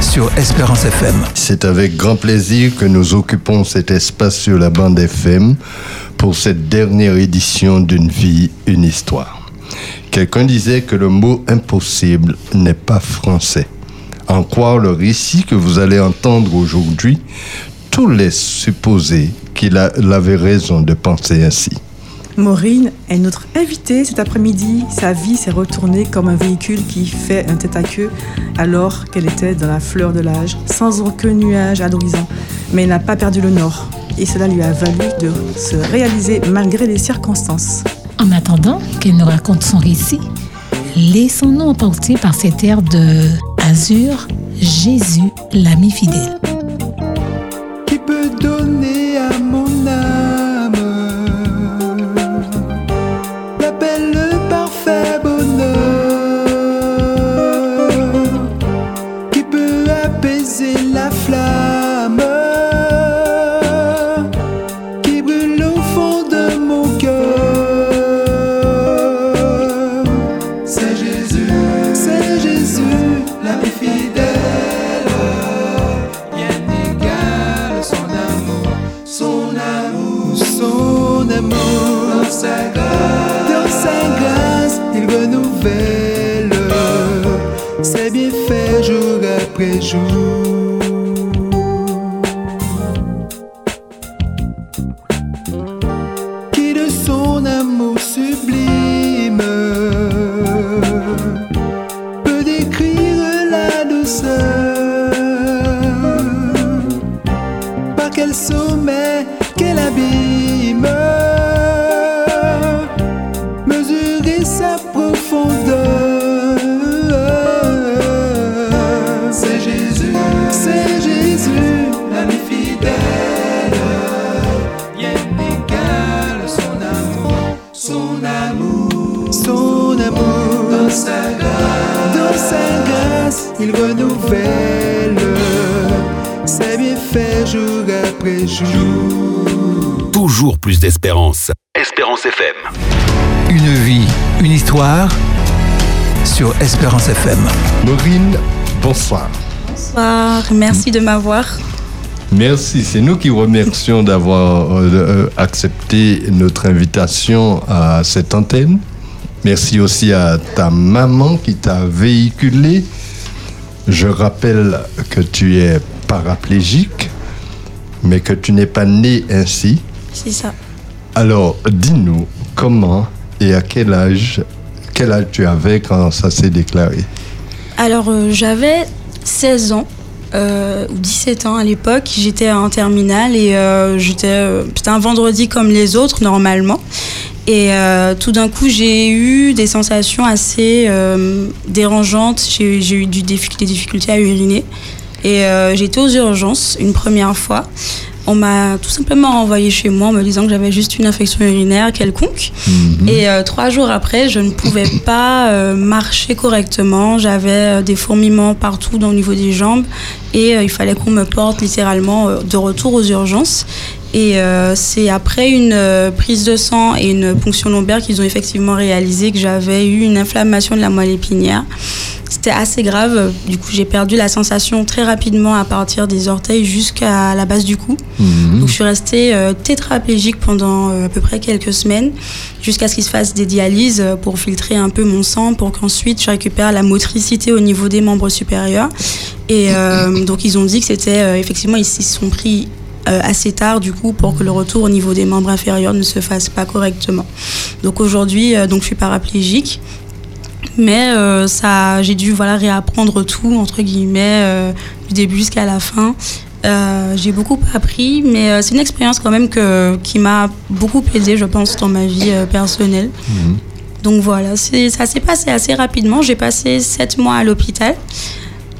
sur Espérance FM. C'est avec grand plaisir que nous occupons cet espace sur la bande FM pour cette dernière édition d'une vie, une histoire. Quelqu'un disait que le mot impossible n'est pas français. En croire le récit que vous allez entendre aujourd'hui, tout laisse supposer qu'il avait raison de penser ainsi? Maureen est notre invitée cet après-midi. Sa vie s'est retournée comme un véhicule qui fait un tête à queue alors qu'elle était dans la fleur de l'âge, sans aucun nuage à l'horizon. Mais elle n'a pas perdu le nord et cela lui a valu de se réaliser malgré les circonstances. En attendant qu'elle nous raconte son récit, laissons-nous emporter par cet air de Azur, Jésus, l'ami fidèle. Merci de m'avoir. Merci, c'est nous qui remercions d'avoir euh, euh, accepté notre invitation à cette antenne. Merci aussi à ta maman qui t'a véhiculé. Je rappelle que tu es paraplégique, mais que tu n'es pas né ainsi. C'est ça. Alors, dis-nous comment et à quel âge quel âge tu avais quand ça s'est déclaré? Alors, euh, j'avais 16 ans. Euh, ou 17 ans à l'époque, j'étais en terminale et euh, j'étais, c'était un vendredi comme les autres normalement. Et tout d'un coup, j'ai eu des sensations assez dérangeantes. J'ai, eu des difficultés à uriner. Et été aux urgences une première fois on m'a tout simplement renvoyé chez moi en me disant que j'avais juste une infection urinaire quelconque. Mhm. Et euh, trois jours après, je ne pouvais pas euh, marcher correctement. J'avais euh, des fourmillements partout dans, au niveau des jambes et il fallait qu'on me porte littéralement de retour aux urgences. Et c'est après une prise de sang et une ponction lombaire qu'ils ont effectivement réalisé que j'avais eu une inflammation de la moelle épinière. C'était assez grave. Du coup, j'ai perdu la sensation très rapidement à partir des orteils jusqu'à la base du cou. Mhm. Donc, je suis restée euh, tétraplégique pendant euh, à peu près quelques semaines jusqu'à ce qu'il se fasse des dialyses euh, pour filtrer un peu mon sang pour qu'ensuite je récupère la motricité au niveau des membres supérieurs. Et donc, ils ont dit que c'était effectivement, ils se sont pris assez tard du coup pour que le retour au niveau des membres inférieurs ne se fasse pas correctement. Donc aujourd'hui, donc je suis paraplégique. Mais euh, ça, j'ai dû voilà, réapprendre tout, entre guillemets, euh, du début jusqu'à la fin. Euh, j'ai beaucoup appris, mais c'est une expérience quand même que, qui m'a beaucoup aidé, je pense, dans ma vie personnelle. Mhm. Donc voilà, ça s'est passé assez rapidement. J'ai passé sept mois à l'hôpital.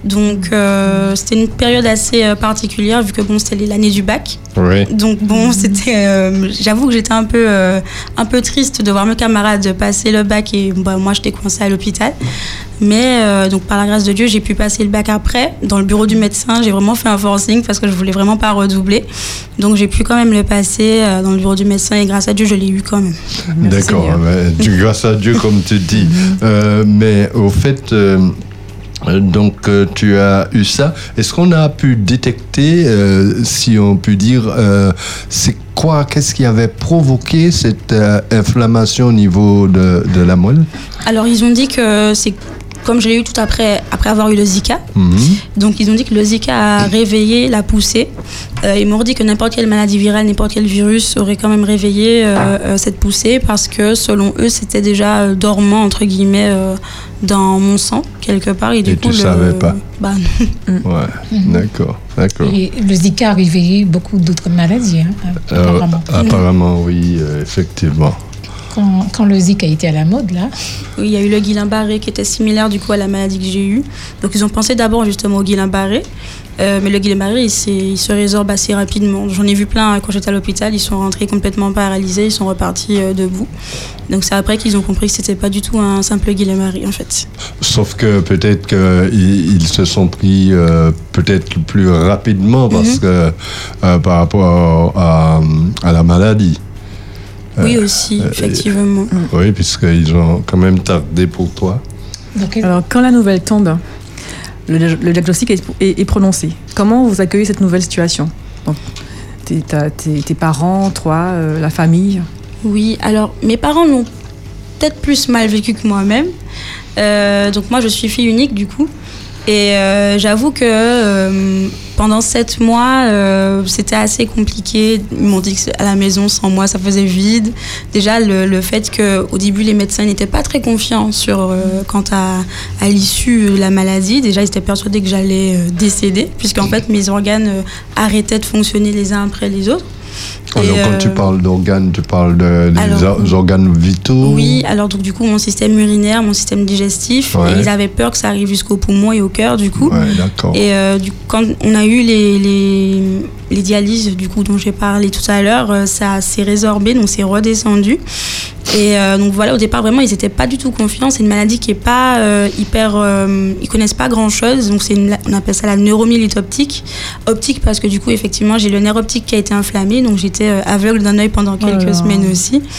Donc euh, c'était une période assez euh, particulière vu que bon c'était l'année du bac. Donc bon c'était, euh, j'avoue que j'étais un peu un peu triste de voir mes camarades passer le bac et bah, moi j'étais coincée à l'hôpital. Mais donc par la grâce de Dieu j'ai pu passer le bac après dans le bureau du médecin. J'ai vraiment fait un forcing parce que je voulais vraiment pas redoubler. Donc j'ai pu quand même le passer dans le bureau du médecin et grâce à Dieu je l'ai eu quand même. D'accord, grâce à Dieu comme tu dis. mais au fait Donc euh, tu as eu ça. Est-ce qu'on a pu détecter, euh, si on peut dire, euh, c'est quoi, qu'est-ce qui avait provoqué cette euh, inflammation au niveau de, de la moelle? Alors, ils ont dit que c'est comme je l'ai eu tout après, après avoir eu le Zika. Mhm. Donc, ils ont dit que le Zika a réveillé la poussée. Euh, ils m'ont dit que n'importe quelle maladie virale, n'importe quel virus aurait quand même réveillé euh, euh, cette poussée parce que, selon eux, c'était déjà euh, dormant, entre guillemets, euh, dans mon sang, quelque part. Et, du Et coup, tu le- savais pas Bah, Ouais, d'accord, d'accord. Et le Zika a réveillé beaucoup d'autres maladies, hein, Euh, apparemment. apparemment, oui, euh, effectivement. Quand, quand le Zika était à la mode, là, Oui, il y a eu le Guillain-Barré qui était similaire du coup à la maladie que j'ai eue. Donc ils ont pensé d'abord justement au Guillain-Barré. Euh, mais le Guillain-Barré, il, se résorbe assez rapidement. J'en ai vu plein hein, quand j'étais à l'hôpital. Ils sont rentrés complètement paralysés, ils sont repartis euh, debout. Donc c'est après qu'ils ont compris que c'était pas du tout un simple Guillain-Barré en fait. Sauf que peut-être qu'ils ils se sont pris euh, peut-être plus rapidement parce Mhm. que euh, par rapport à, à la maladie. Oui aussi, effectivement. Oui, puisqu'ils ont quand même tardé pour toi. donc, Alors, quand la nouvelle tombe, le, le diagnostic est, est- est prononcé. Comment vous accueillez cette nouvelle situation Donc, tes, ta- tes- tes parents, toi, euh, la famille Oui, alors mes parents l'ont peut-être plus mal vécu que moi-même. Euh, donc moi je suis fille unique du coup. Et euh, j'avoue que euh, pendant sept mois, euh, c'était assez compliqué. Ils m'ont dit que à la maison, sans moi, ça faisait vide. Déjà, le, le fait qu'au début, les médecins n'étaient pas très confiants sur, quant à, à l'issue de la maladie. Déjà, ils étaient persuadés que j'allais décéder, puisqu'en fait, mes organes arrêtaient de fonctionner les uns après les autres. Alors, quand tu euh, parles d'organes, tu parles de, des alors- organes vitaux Oui, alors donc du coup mon système urinaire, mon système digestif, Ouais. et ils avaient peur que ça arrive jusqu'au poumon et au cœur du coup. Ouais, d'accord. Et euh, quand on a eu les, les, les dialyses du coup dont j'ai parlé tout à l'heure, euh, ça s'est résorbé, donc c'est redescendu. Et euh, donc voilà, au départ vraiment ils n'étaient pas du tout confiants. C'est une maladie qui est pas euh, hyper, euh, ils connaissent pas grand chose. Donc c'est une- on appelle ça la neuromyélite optique. Optique parce que du coup effectivement j'ai le nerf optique qui a été inflammé, donc j'étais euh, aveugle d'un œil pendant quelques là. semaines aussi.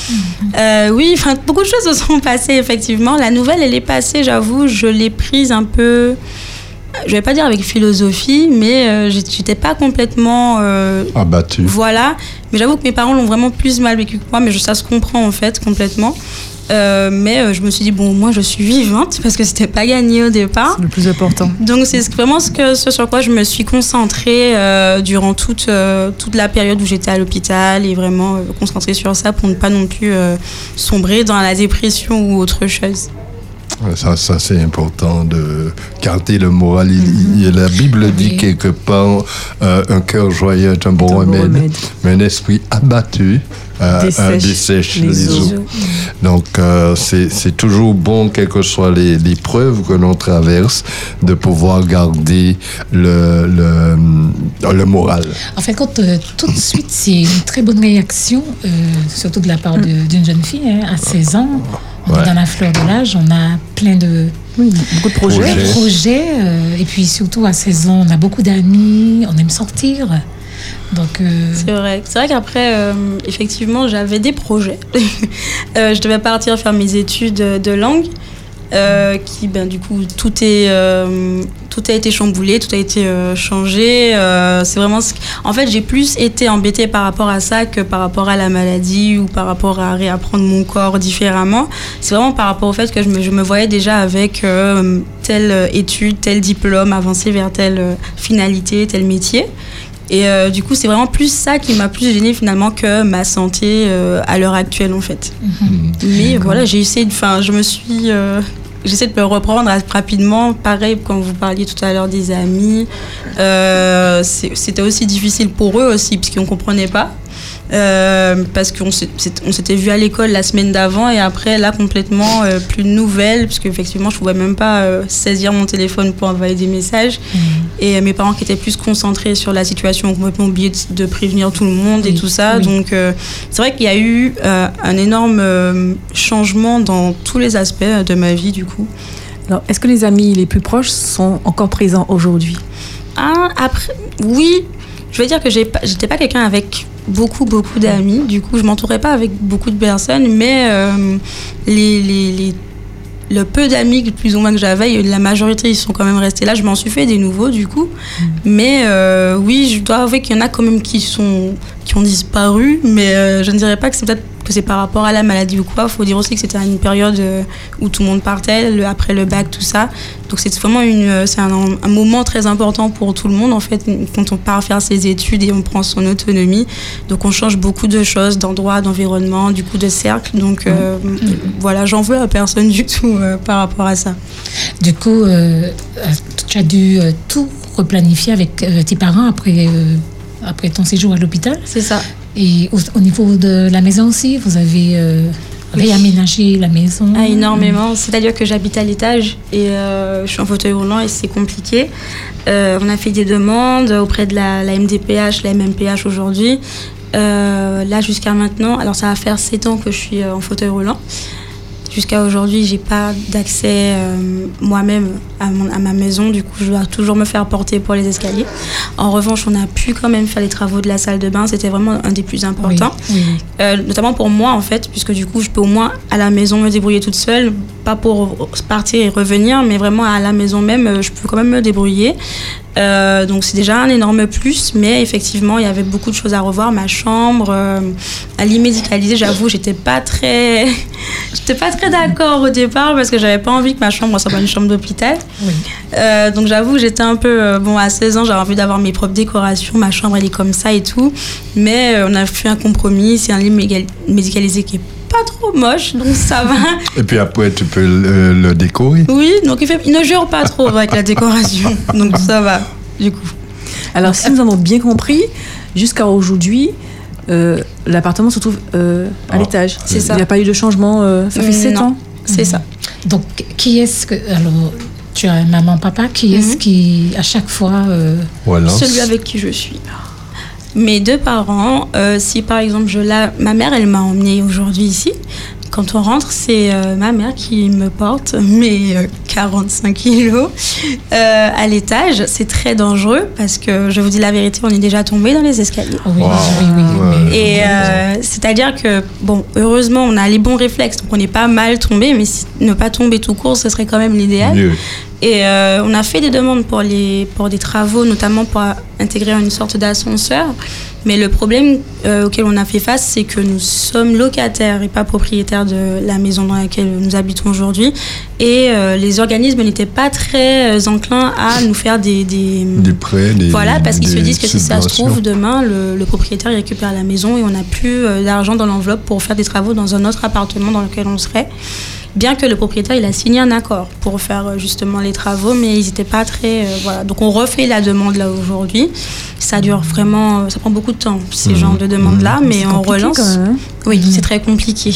Euh, oui, enfin beaucoup de choses se sont passées effectivement. La nouvelle elle est passée, j'avoue, je l'ai prise un peu je vais pas dire avec philosophie, mais euh, j'étais pas complètement. euh, Abattu. voilà. Mais j'avoue que mes parents l'ont vraiment plus mal vécu que moi, mais je, ça se comprend en fait complètement. Euh, mais euh, je me suis dit, bon, moi je suis vivante parce que c'était pas gagné au départ. C'est le plus important. Donc c'est ce- vraiment ce, que, ce sur quoi je me suis concentrée euh, durant toute, euh, toute la période où j'étais à l'hôpital et vraiment concentrée sur ça pour ne pas non plus sombrer dans la dépression ou autre chose. Ouais, Ça, ça c'est important de garder le moral. Il- il- la Bible dit Oui. quelque part euh, un cœur joyeux est un bon remède, remède. mais un esprit abattu euh, Dessèche euh, dessèche les, les os. Donc euh, c'est c'est toujours bon, quelles que soient les, les preuves que l'on traverse, de pouvoir garder le, le, le moral. En fait, quand euh, tout de suite, c'est une très bonne réaction, euh, surtout de la part d'une jeune fille hein, à 16 ans. On Ouais. est dans la fleur de l'âge, on a plein de Oui, beaucoup de projets. Projet. projets. euh, et puis surtout à 16 ans, on a beaucoup d'amis, on aime sortir. Donc, euh, C'est vrai. C'est vrai qu'après, euh, effectivement, j'avais des projets. Euh, je devais partir faire mes études de langue. Euh, qui, ben, du coup, tout, est, euh, tout a été chamboulé, tout a été euh, changé. c'est vraiment. En fait, j'ai plus été embêtée par rapport à ça que par rapport à la maladie ou par rapport à réapprendre mon corps différemment. C'est vraiment par rapport au fait que je me, je me voyais déjà avec telle étude, tel diplôme, avancer vers telle finalité, tel métier. Et euh, du coup, c'est vraiment plus ça qui m'a plus gênée finalement que ma santé euh, à l'heure actuelle en fait. Mais voilà, j'ai essayé de. Enfin, je me suis. euh, J'essaie de me reprendre rapidement. Pareil, quand vous parliez tout à l'heure des amis, c'était aussi difficile pour eux aussi, qu'ils ne comprenaient pas. Euh, parce qu'on s'était vu à l'école la semaine d'avant et après là complètement euh, plus de nouvelles parce qu'effectivement je pouvais même pas euh, saisir mon téléphone pour envoyer des messages. Et euh, mes parents qui étaient plus concentrés sur la situation ont complètement oublié de, de prévenir tout le monde et tout ça. Oui. donc c'est vrai qu'il y a eu un énorme changement dans tous les aspects de ma vie du coup. Alors, est-ce que les amis les plus proches sont encore présents aujourd'hui? Ah, après, oui, je veux dire que j'étais pas quelqu'un avec beaucoup, beaucoup d'amis. Du coup, je m'entourais pas avec beaucoup de personnes, mais euh, les, les, les le peu d'amis plus ou moins que j'avais, la majorité ils sont quand même restés là. Je m'en suis fait des nouveaux du coup, mais euh, oui, je dois avouer qu'il y en a quand même qui sont qui ont disparu, mais euh, je ne dirais pas que c'est peut-être que c'est par rapport à la maladie ou quoi. Il faut dire aussi que c'était une période euh, où tout le monde partait le- après le bac, tout ça. Donc c'est vraiment une, euh, c'est un, un moment très important pour tout le monde en fait quand on part faire ses études et on prend son autonomie. Donc on change beaucoup de choses, d'endroits, d'environnement, du coup de cercle. Donc euh, voilà, j'en veux à personne du tout euh, par rapport à ça. Du coup, euh, tu as dû tout replanifier avec tes parents après, après ton séjour à l'hôpital. C'est ça. Et au, au niveau de la maison aussi, vous avez euh, réaménagé la maison Ah, énormément. C'est-à-dire que j'habite à l'étage et euh, je suis en fauteuil roulant et c'est compliqué. Euh, on a fait des demandes auprès de la, la MDPH, la MMPH aujourd'hui. Là, jusqu'à maintenant, alors ça va faire 7 ans que je suis en fauteuil roulant. Jusqu'à aujourd'hui, j'ai pas d'accès euh, moi-même à, mon- à ma maison. Du coup, je dois toujours me faire porter pour les escaliers. En revanche, on a pu quand même faire les travaux de la salle de bain. C'était vraiment un des plus importants. oui. Euh, notamment pour moi en fait, puisque du coup je peux au moins à la maison me débrouiller toute seule, pas pour partir et revenir, mais vraiment à la maison même, euh, je peux quand même me débrouiller. Euh, donc c'est déjà un énorme plus, mais effectivement il y avait beaucoup de choses à revoir. Ma chambre, euh, à l'immédicaliser, j'avoue, j'étais pas très, j'étais pas très d'accord au départ parce que j'avais pas envie que ma chambre soit une chambre d'hôpital. Oui. Euh, donc j'avoue j'étais un peu euh, bon à 16 ans j'avais envie d'avoir mes propres décorations ma chambre elle est comme ça et tout mais on a fait un compromis c'est un lit médicalisé qui est pas trop moche donc ça va Et puis après, tu peux le, le décorer. oui donc il, fait, il ne jure pas trop avec la décoration donc ça va du coup Alors, si nous avons bien compris, jusqu'à aujourd'hui, euh, l'appartement se trouve euh, à Ah, l'étage. c'est ça. Il n'y a pas eu de changement. euh, ça fait 7 Non. ans. c'est ça Donc, qui est-ce que. Alors, tu as maman, papa, qui est-ce Mhm. qui, à chaque fois. euh, Voilà. celui avec qui je suis mes deux parents euh, si par exemple je la ma mère elle m'a emmenée aujourd'hui ici quand on rentre, c'est euh, ma mère qui me porte mes euh, 45 kilos euh, à l'étage. C'est très dangereux parce que, je vous dis la vérité, on est déjà tombé dans les escaliers. Oui, Wow. oui, oui. Et euh, c'est-à-dire que, bon, heureusement, on a les bons réflexes, donc on n'est pas mal tombé, mais si- ne pas tomber tout court, ce serait quand même l'idéal. Et euh, on a fait des demandes pour, les, pour des travaux, notamment pour intégrer une sorte d'ascenseur. Mais le problème euh, auquel on a fait face, c'est que nous sommes locataires et pas propriétaires de la maison dans laquelle nous habitons aujourd'hui. Et euh, les organismes n'étaient pas très enclins à nous faire des... des, Des prêts, des voilà, parce qu'ils se disent que si ça se trouve, demain, le, le propriétaire récupère la maison et on n'a plus d'argent dans l'enveloppe pour faire des travaux dans un autre appartement dans lequel on serait. Bien que le propriétaire il a signé un accord pour faire euh, justement les travaux, mais ils n'étaient pas très. euh, voilà. Donc on refait la demande là aujourd'hui. Ça dure vraiment. euh, Ça prend beaucoup de temps, ces Mhm. genres de demandes-là, mais C'est on compliqué relance. quand même, hein. Oui, c'est très compliqué.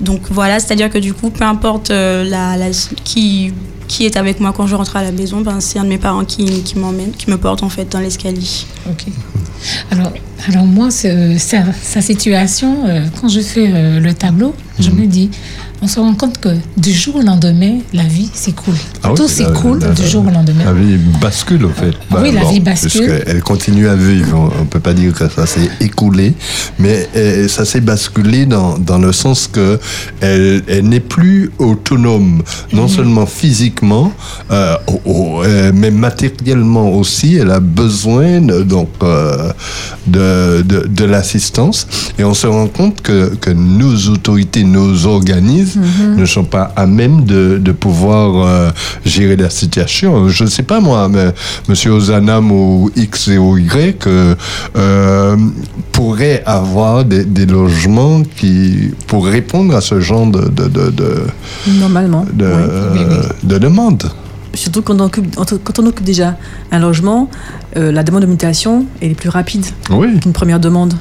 Donc voilà, c'est-à-dire que du coup, peu importe euh, la, la- qui, qui est avec moi quand je rentre à la maison, ben, c'est un de mes parents qui, qui m'emmène, qui me porte en fait dans l'escalier. Ok. Alors, alors moi, ce- sa, sa situation, euh, quand je fais euh, le tableau, je Mhm. me dis, on se rend compte que du jour au lendemain, la vie s'écoule. Ah Tout s'écoule la- du jour au lendemain. La vie bascule, en fait. Oui, la vie bascule. Elle continue à vivre. On ne peut pas dire que ça s'est écoulé, mais euh, ça s'est basculé dans, dans le sens que elle, elle n'est plus autonome, non seulement physiquement, euh, euh, mais matériellement aussi. Elle a besoin de, donc, euh, de, de, de l'assistance. Et on se rend compte que, que nos autorités, nos organismes ne sont pas à même de, de pouvoir euh, gérer la situation. Je ne sais pas moi, mais M. Ozanam ou X et ou Y euh, pourrait avoir des, des logements qui pour répondre à ce genre de, de, de, de, Normalement. de, oui. oui, oui. de demandes. Surtout quand on occupe, quand on occupe déjà un logement, euh, la demande de mutation est plus rapide Oui, qu'une première demande.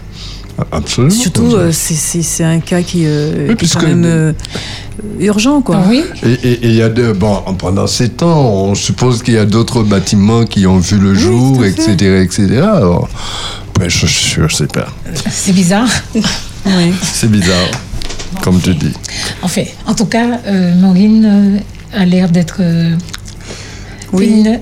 Absolument. Surtout, euh, c'est- un cas qui, euh, Oui, qui est quand même euh, urgent. Quoi. Ah oui, Et et- et il y a de, bon, pendant ces temps, on suppose qu'il y a d'autres bâtiments qui ont vu le jour, etc., fait. etc. Alors, ouais, je, je, je sais pas. c'est bizarre. Oui. C'est bizarre, comme tu dis. En fait, en tout cas, euh, Maureen euh, a l'air d'être euh, Oui. une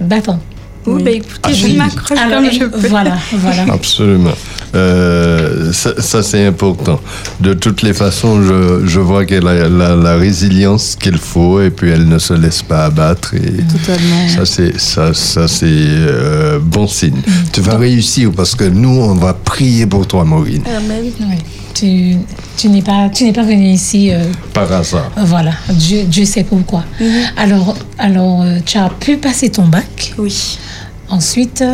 battante. Oui, Oui. bah écoutez, Ah, je oui. m'accroche comme je peux. voilà, voilà. Absolument. Euh, ça, ça, c'est important. De toutes les façons, je, je vois qu'elle a la, la résilience qu'il faut et puis elle ne se laisse pas abattre. Et Totalement. ça, c'est ça, ça, c'est euh, bon signe. Tu vas réussir parce que nous, on va prier pour toi, Maureen, Oui. Tu, tu n'es pas, tu n'es pas venu ici. euh, par hasard. voilà, Dieu, Dieu sait pourquoi. Alors, alors euh, tu as pu passer ton bac. Oui. Ensuite,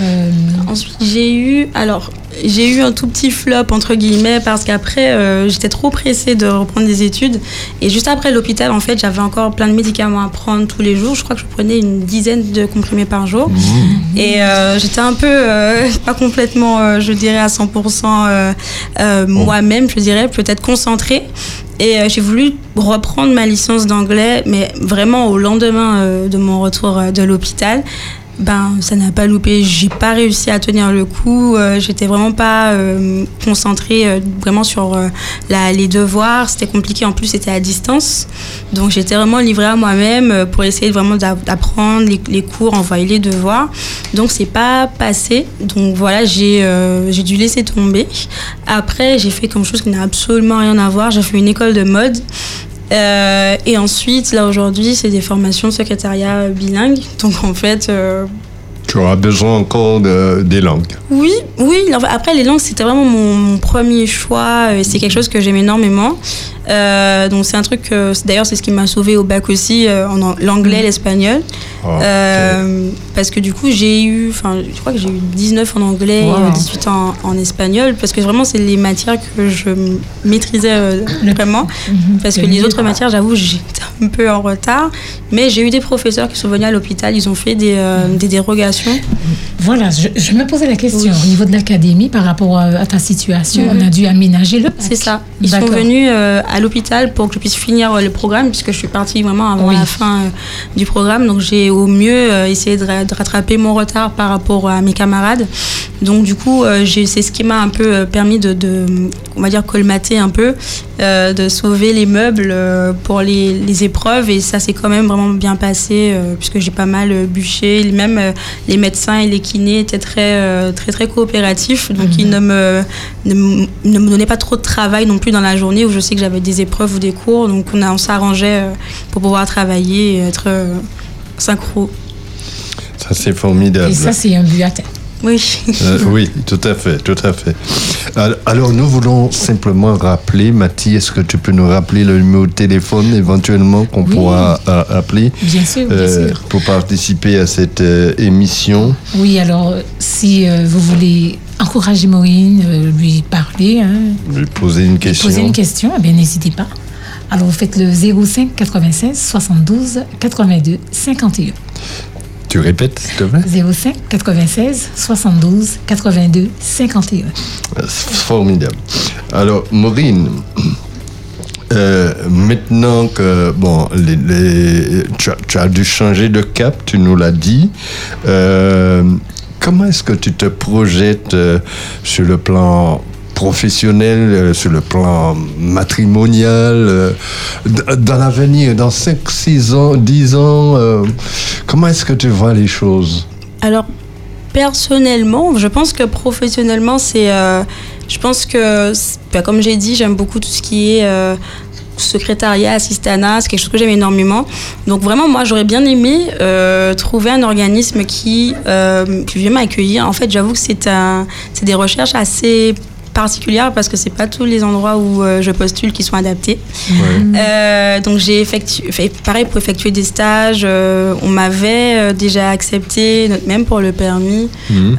euh, Ensuite, j'ai eu, alors, j'ai eu un tout petit flop entre guillemets parce qu'après, euh, j'étais trop pressée de reprendre des études et juste après l'hôpital, en fait, j'avais encore plein de médicaments à prendre tous les jours. Je crois que je prenais une dizaine de comprimés par jour et euh, j'étais un peu, euh, pas complètement, je dirais à 100% euh, euh, moi-même, je dirais, peut-être concentrée. Et j'ai voulu reprendre ma licence d'anglais, mais vraiment au lendemain de mon retour de l'hôpital. Ben, ça n'a pas loupé. J'ai pas réussi à tenir le coup. Euh, J'étais vraiment pas euh, concentrée euh, vraiment sur euh, les devoirs. C'était compliqué. En plus, c'était à distance. Donc, j'étais vraiment livrée à moi-même pour essayer vraiment d'a- d'apprendre les, cours, envoyer les devoirs. Donc, c'est pas passé. Donc, voilà, j'ai j'ai dû laisser tomber. Après, j'ai fait quelque chose qui n'a absolument rien à voir. J'ai fait une école de mode. Euh, et ensuite, là aujourd'hui, c'est des formations secrétariat bilingue. Donc en fait, euh, Tu auras besoin encore de- des langues. oui, oui. Après, les langues, c'était vraiment mon, mon premier choix. et C'est quelque chose que j'aime énormément. Euh, donc c'est un truc. que- D'ailleurs, c'est ce qui m'a sauvé au bac aussi, euh, en l'anglais, l'espagnol. Ah. Euh, parce que du coup, j'ai eu, enfin, je crois que j'ai eu 19 en anglais Wow. et euh, 18 en, en espagnol, parce que vraiment, c'est les matières que je maîtrisais euh, vraiment. Mhm. Parce que Le les autres matières, j'avoue, j'étais un peu en retard. Mais j'ai eu des professeurs qui sont venus à l'hôpital, ils ont fait des, euh, des dérogations. Voilà, je, je me posais la question au niveau de l'académie par rapport à, à ta situation. On a dû aménager le. C'est ça. Ils sont venus euh, à l'hôpital pour que je puisse finir euh, le programme, puisque je suis partie vraiment avant Oui. la fin euh, du programme. Donc j'ai au mieux euh, essayé de, ra- de rattraper mon retard par rapport à mes camarades. Donc du coup, c'est ce qui m'a un peu permis de, de, on va dire, colmater un peu, de sauver les meubles pour les, les épreuves. Et ça s'est quand même vraiment bien passé, puisque j'ai pas mal bûché. Même les médecins et les kinés étaient très, euh, très, très coopératifs. Donc ils ne me, ne, m- ne me donnaient pas trop de travail non plus dans la journée où je sais que j'avais des épreuves ou des cours. Donc on, s'arrangeait euh, pour pouvoir travailler et être euh, synchro. Ça, c'est formidable. Et ça, c'est un but atteint. Oui. Euh, oui, tout à fait, tout à fait. Al- Alors, nous voulons simplement rappeler, Mathie, est-ce que tu peux nous rappeler le numéro de téléphone éventuellement qu'on Oui. pourra euh, appeler Bien sûr, bien euh, sûr. pour participer à cette euh, émission? Oui, alors, si vous voulez encourager Maureen, lui parler, hein, lui poser une question poser une question, eh bien, n'hésitez pas. Alors, vous faites le 05 96 72 82 51. Tu répètes, s'il te plaît? 05 96 72 82 51. Euh, C'est Formidable. Alors, Maureen, euh, maintenant que bon, les, les- tu, as, tu as dû changer de cap, tu nous l'as dit. euh, comment est-ce que tu te projettes euh, sur le plan professionnel, euh, sur le plan matrimonial, euh, dans l'avenir, dans 5, 6 ans, 10 ans, euh, comment est-ce que tu vois les choses? Alors, personnellement, je pense que professionnellement, c'est. je pense que, bah, comme j'ai dit, j'aime beaucoup tout ce qui est. euh, secrétariat, assistanat, c'est quelque chose que j'aime énormément. Donc vraiment, moi, j'aurais bien aimé trouver un organisme qui, qui m'accueillir. En fait, j'avoue que c'est des recherches assez particulières parce que c'est pas tous les endroits où euh, je postule qui sont adaptés. Euh, donc j'ai effectué, fait pareil pour effectuer des stages. euh, on m'avait euh, déjà accepté, même pour le permis.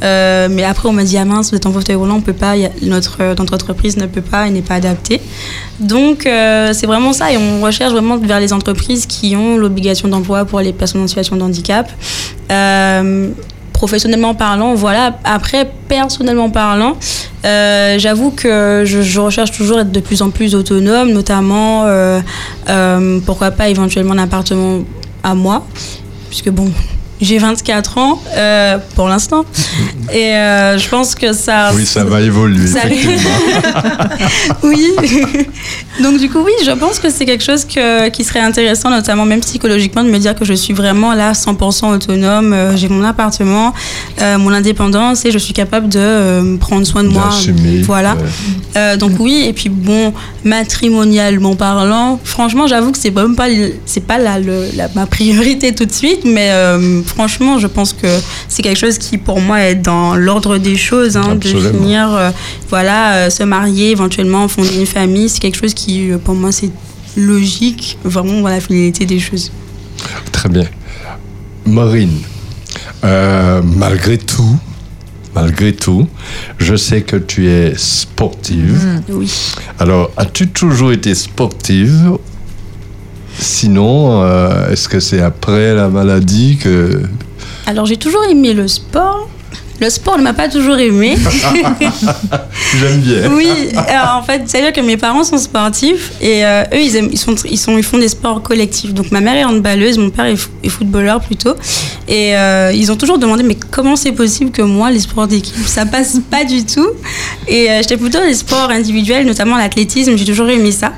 Euh, mais après on m'a dit ah mince, vous êtes en fauteuil roulant, on peut pas. y a- notre notre entreprise ne peut pas, elle n'est pas adaptée. Donc euh, c'est vraiment ça et on recherche vraiment vers les entreprises qui ont l'obligation d'emploi pour les personnes en situation de handicap. Professionnellement parlant, voilà. Après, personnellement parlant, euh, j'avoue que je, recherche toujours être de plus en plus autonome, notamment, euh, euh, pourquoi pas éventuellement un appartement à moi, puisque bon, j'ai 24 ans euh, pour l'instant. Et euh, je pense que ça. Oui, ça va évoluer. Ça- oui. Donc du coup, oui, je pense que c'est quelque chose que, qui serait intéressant, notamment même psychologiquement, de me dire que je suis vraiment là 100% autonome. Euh, J'ai mon appartement, mon indépendance et je suis capable de prendre soin de moi. Voilà. ouais. Donc oui, et puis bon, matrimonialement parlant, franchement, j'avoue que c'est même pas, pas la, le- la- ma priorité tout de suite, mais franchement, je pense que c'est quelque chose qui pour moi est dans l'ordre des choses, hein, de finir, euh, voilà, euh, se marier, éventuellement fonder une famille, c'est quelque chose qui, euh, pour moi, c'est logique, vraiment dans la finalité des choses. Très bien. Maureen, euh, malgré tout, malgré tout, je sais que tu es sportive. Oui. Alors, as-tu toujours été sportive Sinon, euh, est-ce que c'est après la maladie que... Alors j'ai toujours aimé le sport. Le sport ne m'a pas toujours aimé. J'aime bien. Oui, alors en fait, c'est-à-dire que mes parents sont sportifs et euh, eux, ils, aiment, ils, sont, ils, sont, ils font des sports collectifs. Donc ma mère est handballeuse, mon père est, fo- est footballeur plutôt. Et euh, ils ont toujours demandé, mais comment c'est possible que moi, les sports d'équipe, ça passe pas du tout? Et euh, j'étais plutôt les sports individuels, notamment l'athlétisme, j'ai toujours aimé ça.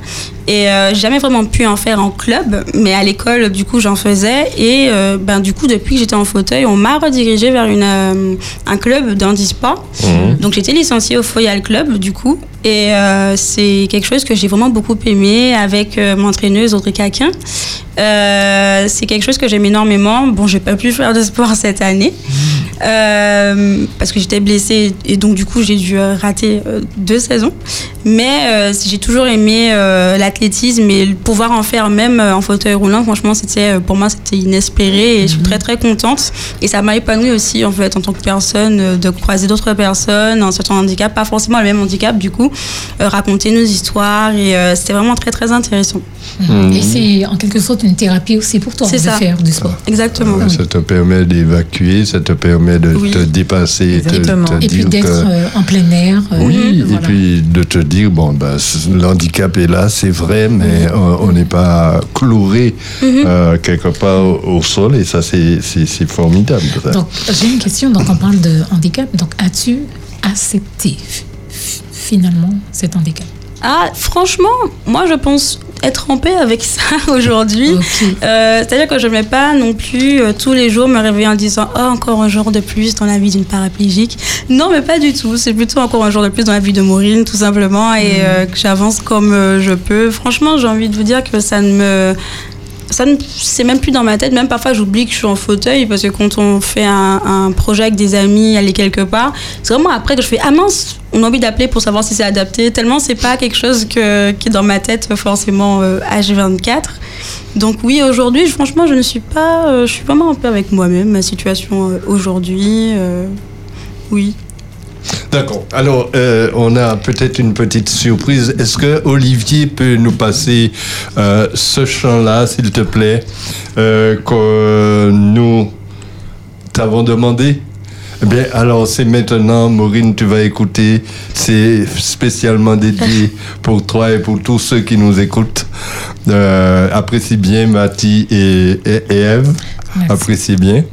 Et euh, j'ai jamais vraiment pu en faire en club, mais à l'école, du coup, j'en faisais. Et euh, ben, du coup, depuis que j'étais en fauteuil, on m'a redirigée vers une, euh, un club d'handisport. Mhm. Donc j'étais licenciée au Foyal Club du coup et euh, c'est quelque chose que j'ai vraiment beaucoup aimé avec euh, mon entraîneuse Audrey Caquin. Euh, c'est quelque chose que j'aime énormément. Bon, j'ai pas pu faire de sport cette année parce que j'étais blessée et donc du coup j'ai dû rater deux saisons. Mais j'ai toujours aimé l'athlétisme et le pouvoir en faire même en fauteuil roulant. Franchement, c'était pour moi c'était inespéré et je suis très très contente. Et ça m'a épanouie aussi en fait en tant que personne de croiser d'autres personnes en de handicap, pas forcément le même handicap du coup, raconter nos histoires et euh, c'était vraiment très très intéressant. Et c'est en quelque sorte une thérapie aussi pour toi C'est de ça. faire du sport. Exactement. Ça te permet d'évacuer, ça te permet de Oui. te dépasser, te, Exactement. te Et puis d'être que... euh, en plein air. euh, Oui, et voilà. puis de te dire, bon, c- l'handicap est là, c'est vrai, mais euh, on n'est pas cloué euh, quelque part au, au sol, et ça, c'est formidable. ça. Donc, j'ai une question. Donc, on parle de handicap. Donc, as-tu accepté? Finalement cet handicap Ah, franchement, moi je pense être en paix avec ça aujourd'hui. Euh, C'est-à-dire que je ne vais pas non plus euh, tous les jours me réveiller en disant Oh, encore un jour de plus dans la vie d'une paraplégique. Non, mais pas du tout. C'est plutôt encore un jour de plus dans la vie de Maureen, tout simplement, et euh, que j'avance comme je peux. Franchement, j'ai envie de vous dire que ça ne me. Ça c'est même plus dans ma tête. Même parfois, j'oublie que je suis en fauteuil parce que quand on fait un, un projet avec des amis, aller quelque part, c'est vraiment après que je fais Ah mince, on a envie d'appeler pour savoir si c'est adapté. Tellement c'est pas quelque chose que, qui est dans ma tête forcément euh, H24. Donc oui, aujourd'hui, franchement, je ne suis pas, euh, je suis vraiment un peu avec moi-même, ma situation euh, aujourd'hui. euh, oui. D'accord. Alors, euh, on a peut-être une petite surprise. Est-ce que Olivier peut nous passer euh, ce chant-là, s'il te plaît, euh, que nous t'avons demandé? Eh bien, alors c'est maintenant, Maureen, tu vas écouter. C'est spécialement dédié pour toi et pour tous ceux qui nous écoutent. Apprécie bien Mathie et, et, et Ève. Merci. Apprécie bien.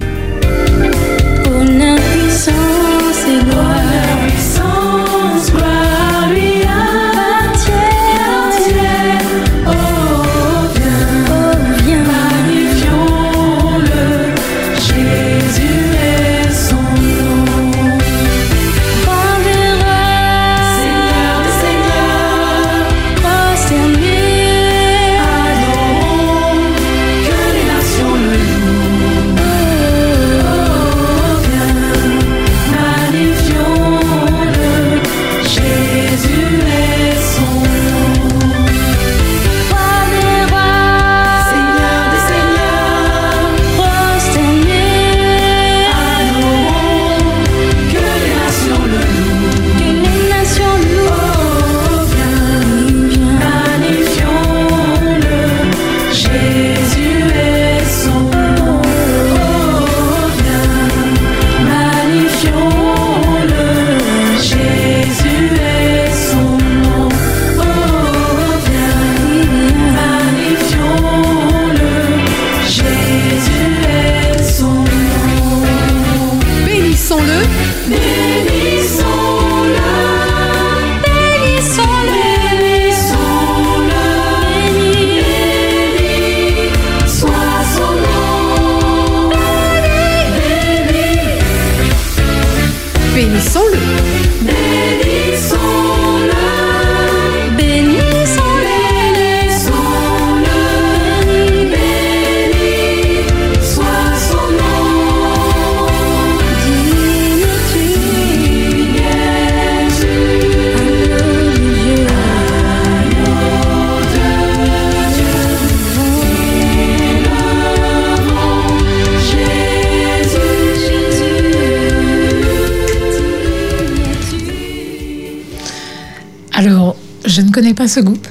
Connais pas ce groupe.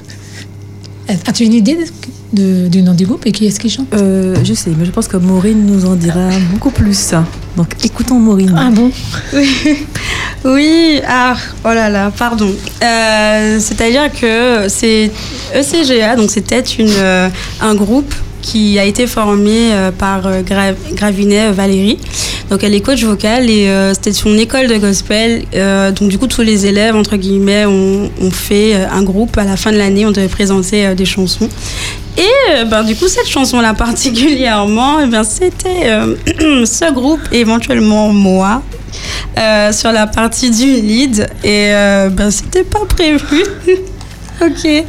As-tu une idée de- du nom du groupe et qui est-ce qui chante? Euh, je sais, mais je pense que Maureen nous en dira beaucoup plus. Donc écoutons Maureen. Ah bon? Oui, ah, oh là là, pardon. Euh, C'est-à-dire que c'est ECGA, donc c'était une, euh, un groupe qui a été formé euh, par euh, Gra- Gravinet euh, Valérie. Donc elle est coach vocale et c'était une école de gospel. Donc du coup tous les élèves entre guillemets ont, fait un groupe à la fin de l'année. On devait présenter des chansons. Et ben, du coup cette chanson-là particulièrement, eh bien c'était ce groupe et éventuellement moi sur la partie du lead et ben c'était pas prévu. ok.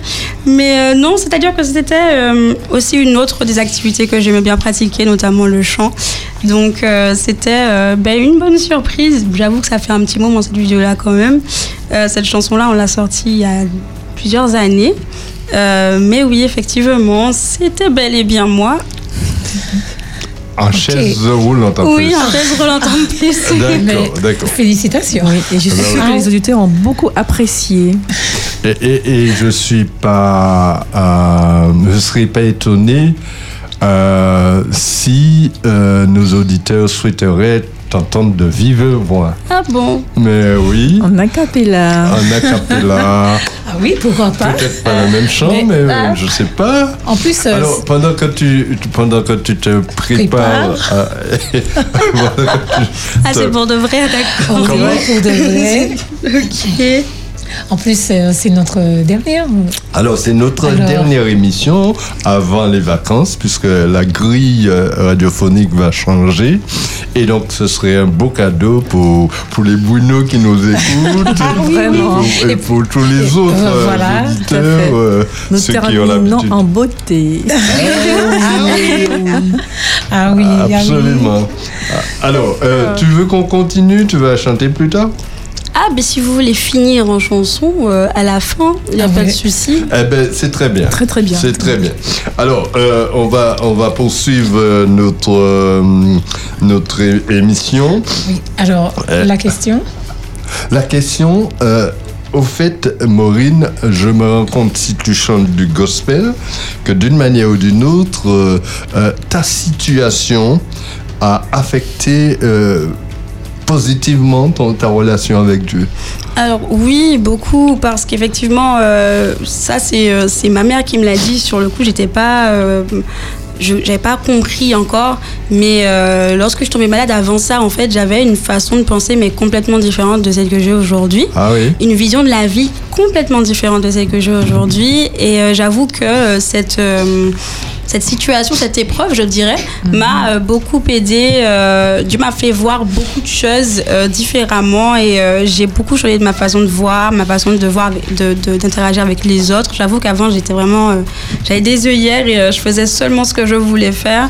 Mais euh, non, c'est-à-dire que c'était euh, aussi une autre des activités que j'aimais bien pratiquer, notamment le chant. Donc euh, c'était euh, ben, une bonne surprise. J'avoue que ça fait un petit moment cette vidéo-là quand même. Euh, cette chanson-là, on l'a sortie il y a plusieurs années. Euh, mais oui, effectivement, c'était bel et bien moi. En chaise roulante en Oui, plus. en fait, je l'entends plus. D'accord, d'accord. Félicitations. Oui, et je suis Ah sûre oui. que les auditeurs ont beaucoup apprécié. Et, et, et je suis pas, euh, je serais pas étonné euh, si euh, nos auditeurs souhaiteraient t'entendre de vive voix. Ah bon? Mais oui, En acapella. en acapella, Ah oui, pourquoi pas? Peut-être pas le même chant, mais- mais, ah. je sais pas. En plus, euh, Alors, pendant que tu, pendant que tu te prépares, à- pendant que tu Ah, c'est pour de vrai, d'accord. oui, pour de vrai. Ok. En plus, euh, c'est notre dernière. Alors, c'est notre Alors. dernière émission avant les vacances, puisque la grille euh, radiophonique va changer. Et donc, ce serait un beau cadeau pour, pour les bouinos qui nous écoutent. Vraiment. Et pour, et pour tous les autres euh, euh, voilà, auditeurs, euh, Nous ceux qui ont l'habitude. en beauté. Ah oui, ah oui. Absolument. Alors, euh, tu veux qu'on continue? Tu vas chanter plus tard? Ah, mais si vous voulez finir en chanson euh, à la fin, il n'y a Ah pas ouais. de souci. Eh ben, c'est très bien. Très, très bien. C'est très bien. Alors, euh, on va on va poursuivre euh, notre euh, notre émission. Oui. Alors, Euh, la question La question, euh, au fait, Maureen, je me rends compte si tu chantes du gospel que d'une manière ou d'une autre, euh, euh, ta situation a affecté euh, positivement ton- ta relation avec Dieu. Alors oui, beaucoup, parce qu'effectivement, euh, ça c'est euh, c'est ma mère qui me l'a dit. Sur le coup, j'étais pas, euh, je j'avais pas compris encore. Mais euh, lorsque je tombais malade avant ça, en fait, j'avais une façon de penser mais complètement différente de celle que j'ai aujourd'hui. Ah oui une vision de la vie complètement différente de celle que j'ai aujourd'hui. Et euh, j'avoue que euh, cette, cette situation, cette épreuve, je dirais, m'a euh, beaucoup aidé. Euh, Dieu m'a fait voir beaucoup de choses euh, différemment et j'ai beaucoup changé de ma façon de voir, ma façon de voir, de- de- d'interagir avec les autres. J'avoue qu'avant, j'étais vraiment. J'avais des œillères et je faisais seulement ce que je voulais faire.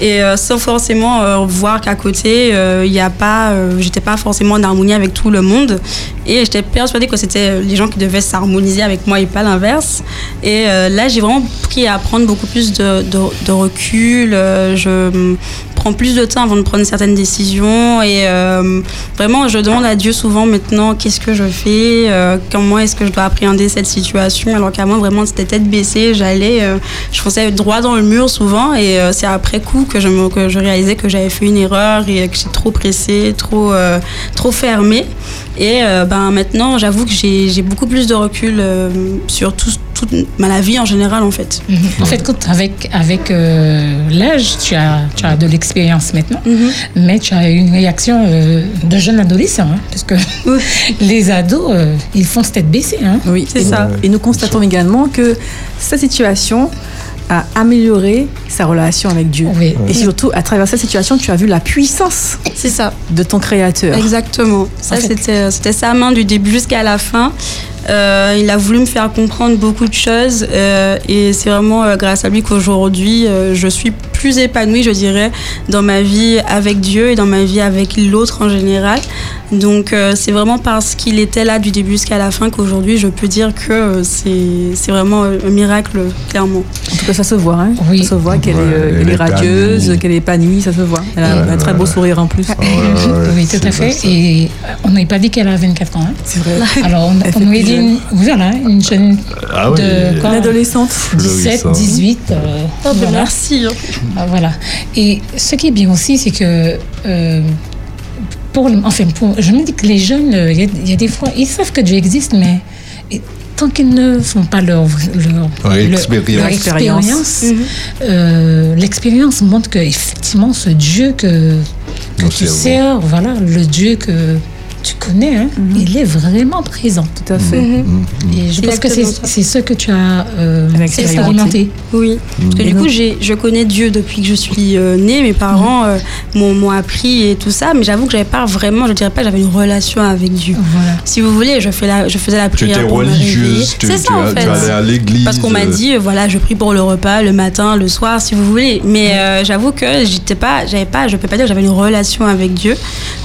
Et euh, sans forcément euh, voir qu'à côté, euh, il y a pas, euh, j'étais pas forcément en harmonie avec tout le monde. Et j'étais persuadée que c'était les gens qui devaient s'harmoniser avec moi et pas l'inverse. Et euh, là, j'ai vraiment pris à prendre beaucoup plus de, de, de recul. Euh, je plus de temps avant de prendre certaines décisions. Et euh, vraiment, je demande à Dieu souvent maintenant qu'est-ce que je fais, euh, comment est-ce que je dois appréhender cette situation. Alors qu'avant, vraiment, c'était tête baissée. J'allais, euh, je fonçais droit dans le mur souvent. Et c'est après coup que je, me, que je réalisais que j'avais fait une erreur et que j'étais trop pressée, trop, trop fermée. Et ben, maintenant, j'avoue que j'ai beaucoup plus de recul sur tout, toute ma vie en général, en fait. Mhm. En fait, avec, avec l'âge, tu as, tu as de l'expérience maintenant, mais tu as une réaction euh, de jeune adolescent, hein, parce que les ados, euh, ils font tête baissée. Hein. Oui, C'est ça. Et nous constatons également que cette situation a amélioré sa relation avec Dieu. Oui. Et surtout, à travers cette situation, tu as vu la puissance C'est ça. de ton Créateur. Exactement. Ça, En fait- c'était, c'était sa main du début jusqu'à la fin. Euh, il a voulu me faire comprendre beaucoup de choses euh, et c'est vraiment euh, grâce à lui qu'aujourd'hui euh, je suis plus épanouie, je dirais, dans ma vie avec Dieu et dans ma vie avec l'autre en général. Donc euh, c'est vraiment parce qu'il était là du début jusqu'à la fin qu'aujourd'hui je peux dire que c'est, vraiment un miracle, clairement. En tout cas, ça se voit. Hein. Oui. Ça se voit qu'elle Ouais, est, euh, est est radieuse, qu'elle est épanouie, ça se voit. Elle a Ouais, un très beau ouais. sourire en plus. Ouais, ouais, oui, tout à fait. ça. Et on n'avait pas dit qu'elle a 24 ans. hein. C'est vrai. Alors, on, on plus dit jeune. voilà, une jeune Ah oui. de quoi, Une adolescente. 17, Florissant. 18. euh, Oh, ben voilà. Merci. Ah, Voilà. Et ce qui est bien aussi, c'est que. euh, pour, enfin, pour, je me dis que les jeunes, euh, il y, a- il y a des fois, ils savent que Dieu existe, mais et tant qu'ils ne font pas leur, leur, Leur expérience. leur expérience, euh, l'expérience montre que effectivement ce Dieu que, tu sers, voilà, le Dieu que tu connais, hein, il est vraiment présent. Tout à fait. Et je pense que c'est ce que tu as euh, Expérimenté. Oui, parce que Et du coup, je connais Dieu depuis que je suis euh, née. Mes parents euh, m'ont, m'ont appris et tout ça, mais j'avoue que j'avais pas vraiment, je dirais pas, que j'avais une relation avec Dieu. Voilà. Si vous voulez, je, fais la, je faisais la Tu prière étais me réveiller. religieuse, tu, C'est tu ça en fait. tu allais à l'église. Parce qu'on m'a euh, dit, euh, voilà, je prie pour le repas le matin, le soir, si vous voulez. Mais euh, j'avoue que j'étais pas, j'avais pas, je peux pas dire que j'avais une relation avec Dieu.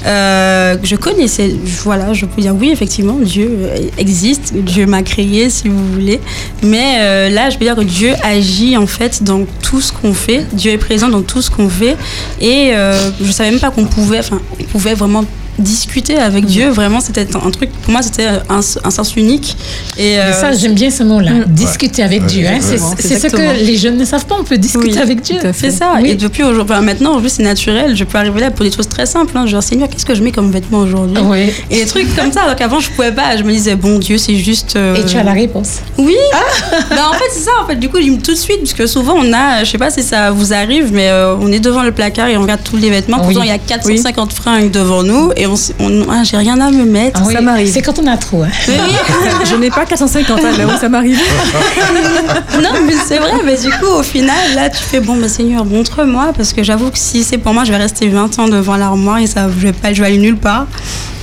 Euh, je connaissais, voilà, je peux dire oui, effectivement, Dieu euh, existe, Dieu m'a créé, si vous voulez. Mais euh, là, je peux dire que Dieu agit en fait dans tout ce qu'on fait. Dieu est présent dans tout ce qu'on fait. Et euh, je savais même pas qu'on pouvait, enfin, on pouvait vraiment discuter avec Dieu. Vraiment, c'était un truc, pour moi, c'était un, un sens unique. Et, euh, ça, j'aime bien ce mot-là, discuter avec Dieu. hein. C'est ce que les jeunes ne savent pas, on peut discuter Oui, avec Dieu. C'est ça. Oui. Et depuis aujourd'hui, enfin, maintenant, aujourd'hui, c'est naturel. Je peux arriver là pour des choses très simples. Hein. Genre, Seigneur, qu'est-ce que je mets comme vêtements aujourd'hui? Oui. Et des trucs comme ça. Alors qu'avant, je pouvais pas. Je me disais, bon Dieu, c'est juste. euh, Et tu as la réponse. Oui. bah, en fait, c'est ça. En fait, du coup, tout de suite, parce que souvent, on a, je sais pas si ça vous arrive, mais euh, on est devant le placard et on regarde tous les vêtements. Pourtant, il y a 450 fringues devant nous et on, ah, j'ai rien à me mettre. Ah oui, ça m'arrive. C'est quand on a trop. hein. Mais oui. Je n'ai pas 450 ans, mais oui, ça m'arrive. non, mais c'est vrai. Mais du coup, au final, là, tu fais bon, bah, Seigneur, montre-moi, parce que j'avoue que si c'est pour moi, je vais rester 20 ans devant l'armoire et ça, je vais pas, je vais aller nulle part.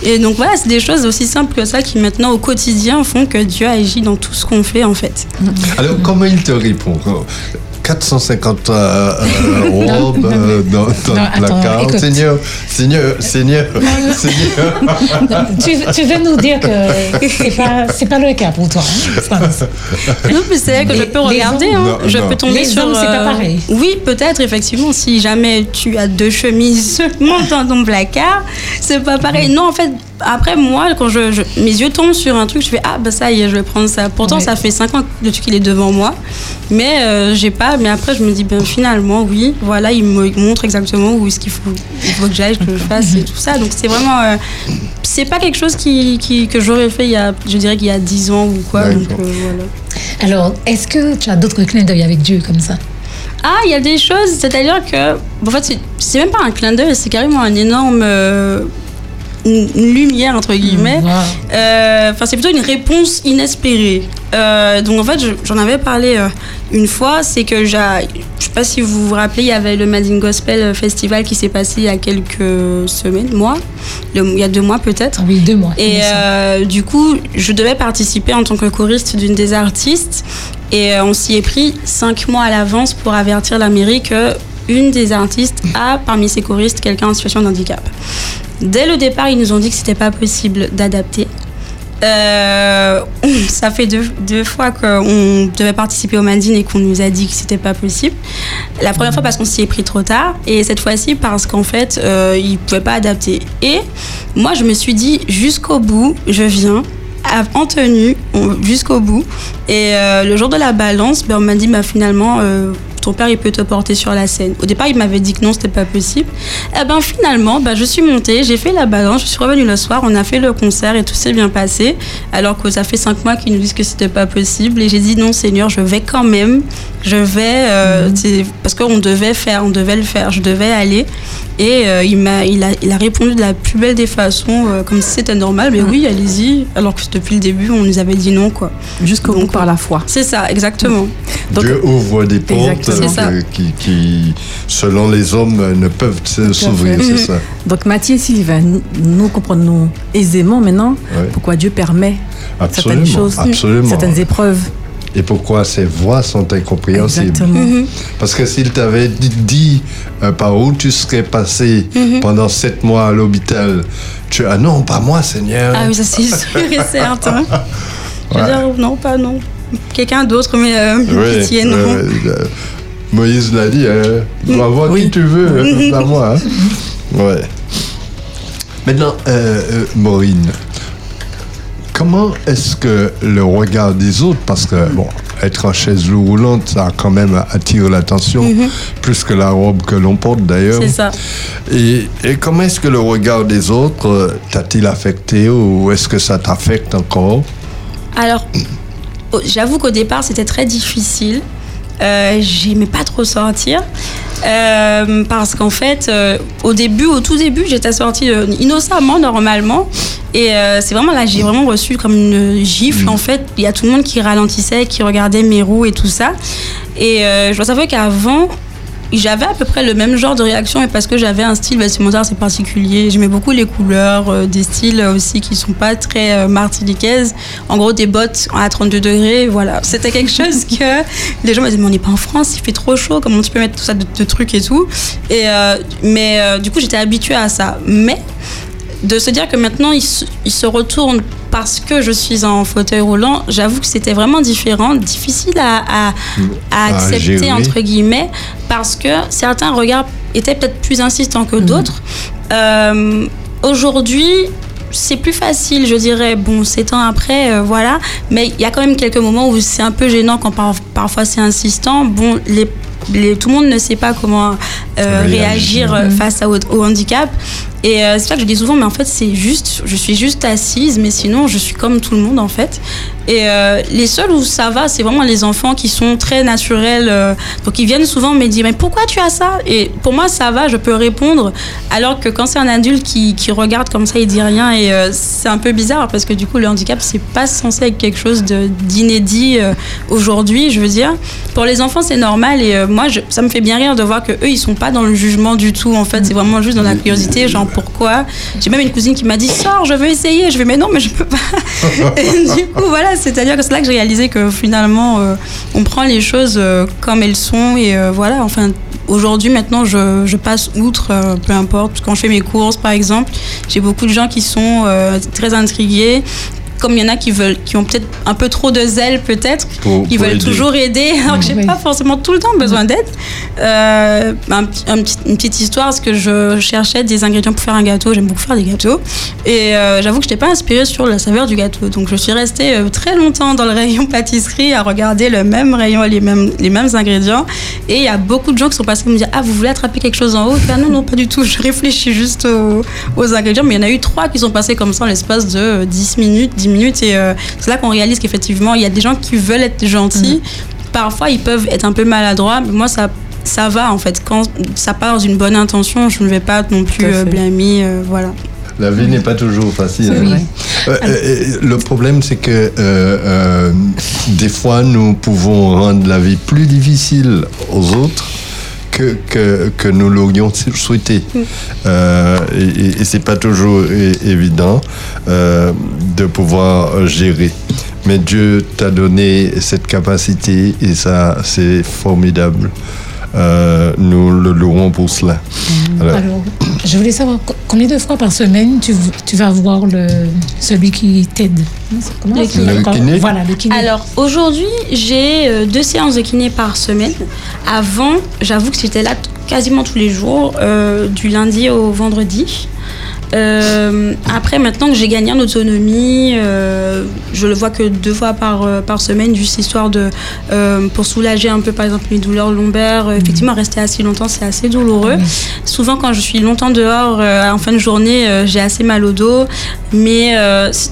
Et donc voilà, c'est des choses aussi simples que ça qui maintenant au quotidien font que Dieu agit dans tout ce qu'on fait en fait. Alors, comment il te répond 450 euh, euh, robes euh, dans, dans Non, le attends, placard. écoute. Seigneur, Seigneur, Seigneur, Seigneur. tu, tu veux nous dire que c'est pas, c'est pas le cas pour toi. hein. Non, mais c'est vrai que Les- je peux regarder. hommes hein. Non, je non. peux tomber Les sur. hommes, c'est pas euh, pareil. Oui, peut-être, effectivement, si jamais tu as deux chemises seulement dans ton placard, c'est pas pareil. Non, en fait, après, moi, quand je, je- mes yeux tombent sur un truc, je fais Ah, bah ça y est, je vais prendre ça. Pourtant, Ouais. ça fait 5 ans que le truc il est devant moi. Mais euh, j'ai pas. Mais après, je me dis Ben finalement, oui, voilà, il me montre exactement où est-ce qu'il faut, il faut que j'aille, que je fasse et tout ça. Donc, c'est vraiment. euh, c'est pas quelque chose qui, qui- que j'aurais fait il y a, je dirais qu'il y a 10 ans ou quoi. Donc, euh, voilà. Alors, est-ce que tu as d'autres clins d'œil avec Dieu comme ça? Ah, il y a des choses, c'est-à-dire que, en fait, c'est- c'est même pas un clin d'œil, c'est carrément un énorme. Une, une lumière, entre guillemets. Wow. Euh, Enfin, c'est plutôt une réponse inespérée. Euh, donc, en fait, je- j'en avais parlé euh, une fois, c'est que j'ai. Je sais pas si vous vous rappelez, il y avait le Madin Gospel Festival qui s'est passé il y a quelques semaines, mois, le- il y a deux mois peut-être. Oui, deux mois. Et euh, du coup, je devais participer en tant que choriste d'une des artistes. Et on s'y est pris cinq mois à l'avance pour avertir la mairie que une des artistes a parmi ses choristes quelqu'un en situation de handicap. Dès le départ, ils nous ont dit que c'était pas possible d'adapter. Euh, ça fait deux, deux fois qu'on devait participer au Mandine et qu'on nous a dit que c'était pas possible. La première fois parce qu'on s'y est pris trop tard et cette fois-ci parce qu'en fait euh, ils pouvaient pas adapter. Et moi je me suis dit jusqu'au bout je viens en tenue jusqu'au bout et euh, le jour de la balance ben, on m'a dit bah, finalement euh, ton père il peut te porter sur la scène. Au départ il m'avait dit que non c'était pas possible. Et ben finalement bah, je suis montée, j'ai fait la balance, je suis revenue le soir, on a fait le concert et tout s'est bien passé. Alors que ça fait cinq mois qu'ils nous disent que c'était pas possible et j'ai dit non Seigneur je vais quand même, je vais euh, c'est- parce qu'on devait faire, on devait le faire, je devais aller. Et euh, il, m'a, il, a, il a répondu de la plus belle des façons, euh, comme si c'était normal. Mais oui, allez-y. Alors que depuis le début, on nous avait dit non, quoi. Jusqu'au bout Donc, par la foi. C'est ça, exactement. Donc- Dieu ouvre des portes. Euh, qui, qui, selon les hommes, euh, ne peuvent se- s'ouvrir, c'est ça. Donc Mathie et Sylvain, nous, comprenons aisément maintenant Ouais. pourquoi Dieu permet Absolument, certaines choses, absolument. certaines épreuves. Et pourquoi ces voix sont incompréhensibles. Exactement. Mhm. Parce que s'il t'avait dit, dit, euh, par où tu serais passé Mhm. pendant sept mois à l'hôpital, tu ah non, pas moi, Seigneur. Ah oui, ça c'est sûr et certain. Je veux dire, non, pas non. Quelqu'un d'autre, mais euh, Ouais, pitié, non. euh, Moïse l'a dit, hein, tu vas voir Oui. qui tu veux, hein, pas moi. hein. Ouais. Maintenant, euh, euh, Maureen, comment est-ce que le regard des autres, parce que bon, être en chaise roulante, ça a quand même attiré l'attention, plus que la robe que l'on porte d'ailleurs. C'est ça. Et, et comment est-ce que le regard des autres euh, t'a-t-il affecté ou est-ce que ça t'affecte encore? Alors, j'avoue qu'au départ, c'était très difficile. Euh, J'aimais pas trop sortir. Euh, parce qu'en fait, euh, au début, au tout début, j'étais sortie innocemment, normalement. Et c'est vraiment là, j'ai vraiment reçu comme une gifle. En fait, il y a tout le monde qui ralentissait, qui regardait mes roues et tout ça. Et je dois savoir qu'avant, j'avais à peu près le même genre de réaction, mais parce que j'avais un style vestimentaire assez particulier. J'aimais beaucoup les couleurs, euh, des styles aussi qui sont pas très euh. En gros, des bottes à 32 degrés, voilà. C'était quelque chose que les gens me disaient, mais on n'est pas en France, il fait trop chaud, comment tu peux mettre tout ça de, de trucs et tout? Et, euh, mais euh, du coup, j'étais habituée à ça. Mais de se dire que maintenant il se, il se retourne parce que je suis en fauteuil roulant, j'avoue que c'était vraiment différent, difficile à, à, à À accepter entre guillemets, parce que certains regards étaient peut-être plus insistants que d'autres. Euh, Aujourd'hui, c'est plus facile, je dirais. Bon, sept ans après, euh, voilà. Mais il y a quand même quelques moments où c'est un peu gênant quand par- parfois c'est insistant. Bon, les, les- tout le monde ne sait pas comment euh, Réagir. euh, face à, au, au handicap. Et euh, c'est ça que je dis souvent, mais en fait, c'est juste, je suis juste assise, mais sinon, je suis comme tout le monde, en fait. Et euh, les seuls où ça va, c'est vraiment les enfants qui sont très naturels. donc, ils viennent souvent me dire, mais pourquoi tu as ça? Et pour moi, ça va, je peux répondre. Alors que quand c'est un adulte qui, qui regarde comme ça, il dit rien. Et c'est un peu bizarre parce que du coup, le handicap, c'est pas censé être quelque chose d'inédit aujourd'hui, je veux dire. Pour les enfants, c'est normal. Et moi, je- ça me fait bien rire de voir que eux, ils sont pas dans le jugement du tout. En fait, c'est vraiment juste dans la curiosité, genre pourquoi? J'ai même une cousine qui m'a dit, sors, je veux essayer. Je vais, mais non, mais je peux pas. Et du coup, voilà, c'est-à-dire que c'est là que j'ai réalisé que finalement, euh, on prend les choses euh, comme elles sont. Et euh, voilà, enfin, aujourd'hui, maintenant, je, je passe outre, peu importe. Quand je fais mes courses, par exemple, j'ai beaucoup de gens qui sont très intrigués. Comme il y en a qui veulent, qui ont peut-être un peu trop de zèle, peut-être, Pour- ils pour veulent aider. toujours aider, alors que j'ai Oui. pas forcément tout le temps besoin d'aide. Euh, un un une petite histoire, parce que je cherchais des ingrédients pour faire un gâteau. J'aime beaucoup faire des gâteaux. Et euh, j'avoue que je n'étais pas inspirée sur la saveur du gâteau. Donc je suis restée euh, très longtemps dans le rayon pâtisserie à regarder le même rayon les mêmes, les mêmes ingrédients. Et il y a beaucoup de gens qui sont passés me dire Ah, vous voulez attraper quelque chose en haut? Ah non, non, pas du tout. Je réfléchis juste aux, aux ingrédients. Mais il y en a eu trois qui sont passés comme ça en l'espace de euh, 10 minutes, 10 minutes. Et euh, c'est là qu'on réalise qu'effectivement, il y a des gens qui veulent être gentils. Parfois, ils peuvent être un peu maladroits. Mais moi, ça. Ça va en fait, quand ça part dans une bonne intention, je ne vais pas non plus euh, blâmer, euh, voilà. La vie n'est pas toujours facile. Hein. Euh, euh, le problème, c'est que euh, euh, des fois, nous pouvons rendre la vie plus difficile aux autres que, que, que nous l'aurions souhaité. Euh, et et, c'est pas toujours évident euh, de pouvoir gérer. Mais Dieu t'a donné cette capacité et ça, c'est formidable. Euh, nous le louons pour cela. Alors, Alors, je voulais savoir co- combien de fois par semaine tu, tu vas voir le, celui qui t'aide? Non, c'est comment? Le kiné. Le kiné? Voilà, le kiné. Alors aujourd'hui, j'ai euh, deux séances de kiné par semaine. Avant, j'avoue que j'étais là quasiment tous les jours, euh, du lundi au vendredi. Euh, après, maintenant que j'ai gagné en autonomie, euh, je le vois que deux fois par, euh, par semaine, juste histoire de pour soulager un peu, par exemple, mes douleurs lombaires. Effectivement, rester assis longtemps, c'est assez douloureux. Souvent, quand je suis longtemps dehors, en fin de journée, j'ai assez mal au dos. Mais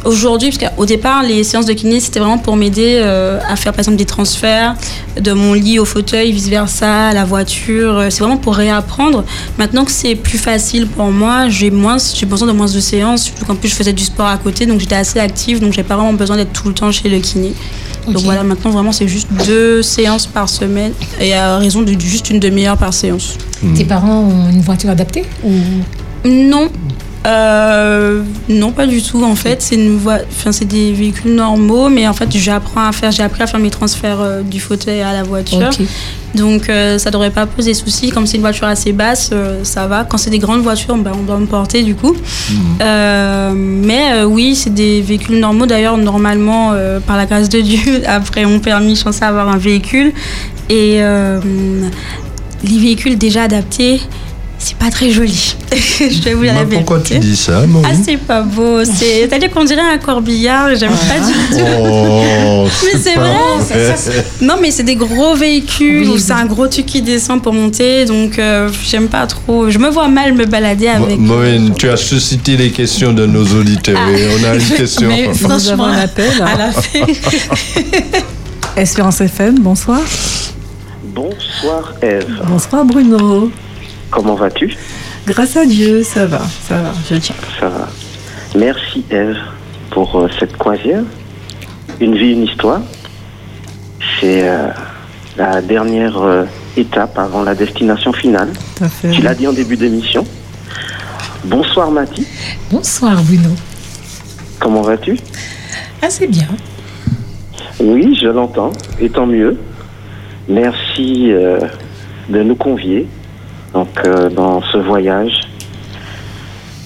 aujourd'hui, parce qu'au départ, les séances de kiné, c'était vraiment pour m'aider à faire, par exemple, des transferts de mon lit au fauteuil, vice-versa, à la voiture. C'est vraiment pour réapprendre. Maintenant que c'est plus facile pour moi, j'ai moins, j'ai besoin de moins de séances. Surtout qu'en plus, je faisais du sport à côté, donc j'étais assez active, donc j'ai pas vraiment besoin d'être tout le temps chez le kiné. Donc voilà, maintenant vraiment, c'est juste deux séances par semaine et à raison de juste une demi-heure par séance. Tes parents ont une voiture adaptée ou... Non. Euh, non, pas du tout. En fait, c'est une voi- enfin, c'est des véhicules normaux, mais en fait, j'apprends à faire, j'ai appris à faire mes transferts euh, du fauteuil à la voiture. Donc, euh, ça devrait pas poser souci. Comme c'est une voiture assez basse, euh, ça va. Quand c'est des grandes voitures, ben, on doit me porter du coup. Euh, mais oui, c'est des véhicules normaux. D'ailleurs, normalement, par la grâce de Dieu, après mon permis, je suis censée avoir un véhicule. Et les véhicules déjà adaptés, c'est pas très joli. je vais vous la vérité. pourquoi tu dis ça, Ah, Maureen c'est pas beau. C'est- C'est-à-dire qu'on dirait un corbillard. J'aime pas du tout. Oh, Mais c'est pas vrai. Non, mais c'est des gros véhicules. ou C'est un gros truc qui descend pour monter. Donc, euh, j'aime pas trop. Je me vois mal me balader avec. Mo- Maureen, tu as suscité les questions de nos auditeurs et on a une question. Mais franchement, un appel. à la fin, Espérance FM, bonsoir. Bonsoir Eve, Bonsoir Bruno. Comment vas-tu? Grâce à Dieu, ça va, ça va, je tiens. Ça va. Merci Eve pour euh, cette croisière. Une vie, une histoire. C'est euh, la dernière euh, étape avant la destination finale. Tout à fait. Tu l'as dit en début d'émission. Bonsoir Mathie, bonsoir Bruno. comment vas-tu? Assez bien. Oui, je l'entends, et tant mieux. Merci de nous convier donc, euh, dans ce voyage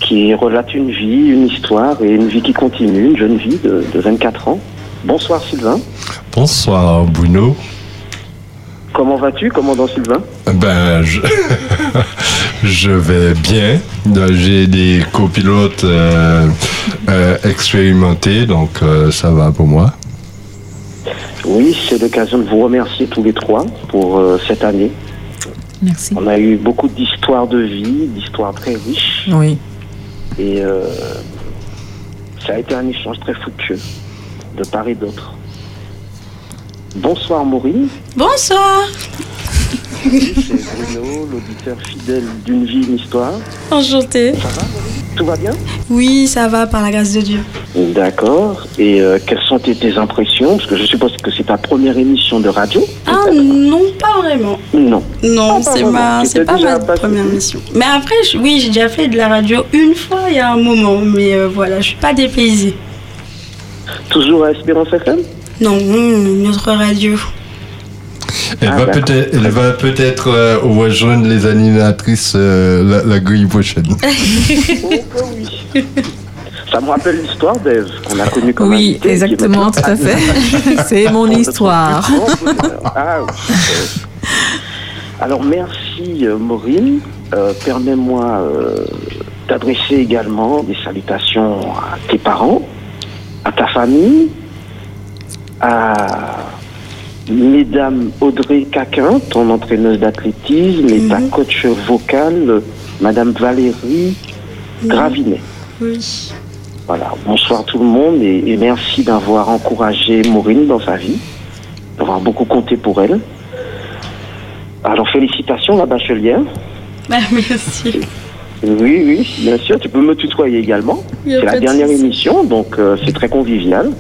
qui relate une vie, une histoire et une vie qui continue, une jeune vie de, de 24 ans. Bonsoir Sylvain, Bonsoir, Bruno. comment vas-tu? Commandant Sylvain? Ben, je, je vais bien. J'ai des copilotes euh, euh, expérimentés, donc euh, ça va pour moi. Oui, c'est l'occasion de vous remercier tous les trois pour cette année. Merci. On a eu beaucoup d'histoires de vie, d'histoires très riches Oui. et euh, ça a été un échange très fructueux de part et d'autre. Bonsoir Maureen, Bonsoir. C'est Bruno, l'auditeur fidèle d'une vie, une histoire. Enchantée. Tout va bien Oui, ça va, par la grâce de Dieu. D'accord. Et euh, quelles sont tes, tes impressions? Parce que je suppose que c'est ta première émission de radio. Ah non, pas vraiment. Non. Non, Ah, c'est ma, pas ma passé- première mission. Mais après, je- oui, j'ai déjà fait de la radio une fois il y a un moment, mais euh, voilà, je suis pas dépaysée. Toujours à Espérance FM Non, une autre radio. Elle Ah, va peut-être, elle va peut-être euh, rejoindre les animatrices euh, la, la grille prochaine. Ça me rappelle l'histoire d'Ève qu'on a connue comme Oui, exactement, tout à fait. C'est mon histoire. Ah, oui. Euh, Alors merci euh, Maureen. Euh, Permets-moi euh, d'adresser également des salutations à tes parents, à ta famille, à Mesdames Audrey Caquin, ton entraîneuse d'athlétisme, et ta coach vocale, Madame Valérie Gravinet. Oui. Voilà, bonsoir tout le monde et, et merci d'avoir encouragé Maureen dans sa vie, d'avoir beaucoup compté pour elle. Alors félicitations la bachelière. Bah, merci. Oui, oui, bien sûr, tu peux me tutoyer également. C'est la de dernière émission, donc euh, c'est très convivial.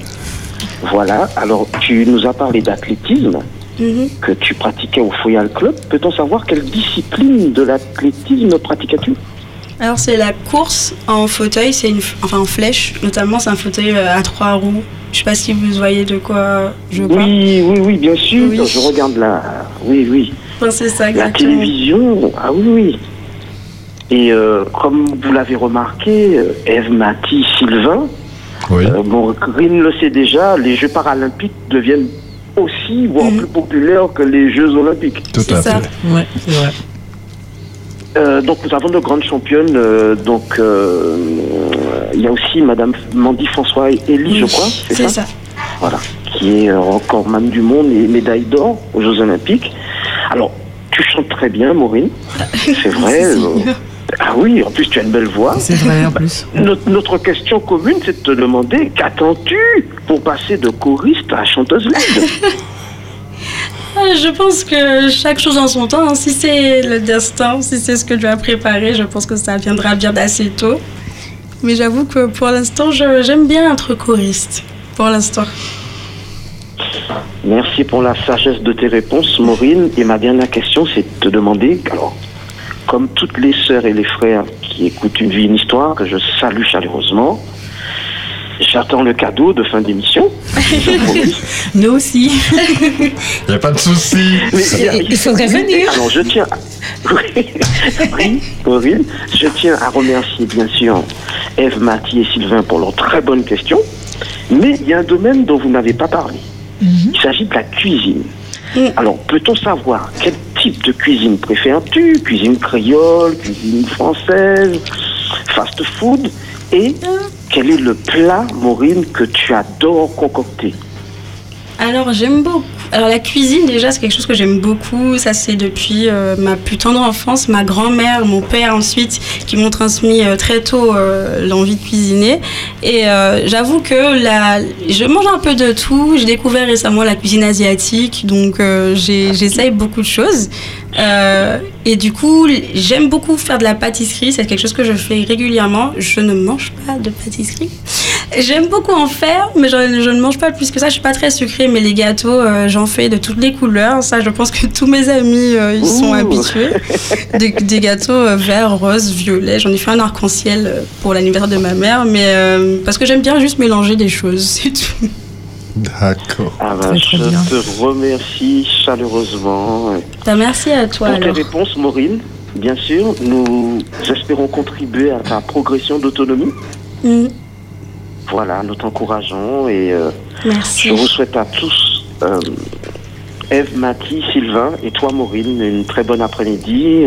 Voilà, alors tu nous as parlé d'athlétisme Mhm. que tu pratiquais au Foyal Club. Peut-on savoir quelle discipline de l'athlétisme pratiquais-tu Alors c'est la course en fauteuil, c'est une, enfin en flèche, notamment c'est un fauteuil euh, à trois roues. Je sais pas si vous voyez de quoi je parle. Oui, oui, oui, bien sûr, Oui. je regarde là. Oui, oui. Enfin, c'est ça La télévision, ah oui, oui. Et euh, comme vous l'avez remarqué, euh, Eve, Mathis, Sylvain, Oui. euh, bon, Green le sait déjà, les Jeux paralympiques deviennent aussi, voire Mhm. plus populaires que les Jeux olympiques. Tout c'est à ça. fait. Ouais, c'est vrai. Euh, donc nous avons de grandes championnes. euh, donc euh, il y a aussi Madame Mandy François Elie, je crois, c'est C'est ça, ça. Voilà, qui est euh, recordman du monde et médaille d'or aux Jeux olympiques. Alors, tu chantes très bien, Maureen, c'est vrai. Ah oui, en plus tu as une belle voix. C'est vrai en plus. Notre, notre question commune, c'est de te demander qu'attends-tu pour passer de choriste à chanteuse lead Ah, Je pense que chaque chose en son temps, hein. si c'est le destin, si c'est ce que Dieu a préparé, je pense que ça viendra bien d'assez tôt. Mais j'avoue que pour l'instant, je- j'aime bien être choriste. Pour l'instant. Merci pour la sagesse de tes réponses, Maureen. Et ma dernière question, c'est de te demander, alors, comme toutes les sœurs et les frères qui écoutent une vie, une histoire, que je salue chaleureusement, j'attends le cadeau de fin d'émission. Nous aussi. Il n'y a pas de souci. Il faudrait venir. Alors, je tiens. Oui, je tiens à remercier bien sûr Eve, Mathie et Sylvain pour leurs très bonnes questions. Mais il y a un domaine dont vous n'avez pas parlé. Il s'agit de la cuisine. Alors, peut-on savoir quel type de cuisine préfères-tu? Cuisine créole, cuisine française, fast food? Et quel est le plat, Maureen, que tu adores concocter? Alors j'aime beaucoup. Alors la cuisine déjà c'est quelque chose que j'aime beaucoup. Ça c'est depuis euh, ma plus tendre enfance, ma grand-mère, mon père ensuite qui m'ont transmis euh, très tôt euh, l'envie de cuisiner. Et j'avoue que la, je mange un peu de tout. J'ai découvert récemment la cuisine asiatique, donc j'essaye beaucoup de choses. Euh, et du coup j'aime beaucoup faire de la pâtisserie. C'est quelque chose que je fais régulièrement. Je ne mange pas de pâtisserie. J'aime beaucoup en faire, mais je, je ne mange pas plus que ça. Je suis pas très sucrée, mais les gâteaux, euh, j'en fais de toutes les couleurs. Ça, je pense que tous mes amis euh, ils sont Ouh. habitués. Des, des gâteaux euh, vert, rose, violet. J'en ai fait un arc-en-ciel pour l'anniversaire de ma mère, mais parce que j'aime bien juste mélanger des choses, c'est tout. D'accord. Ah Très, très je bien. te remercie chaleureusement. Bah, merci à toi Pour tes réponses, Maureen, bien sûr, nous espérons contribuer à ta progression d'autonomie. Mm, Voilà, nous t'encourageons et euh, merci. je vous souhaite à tous, euh, Eve, Mathie, Sylvain et toi, Maureen, une très bonne après-midi.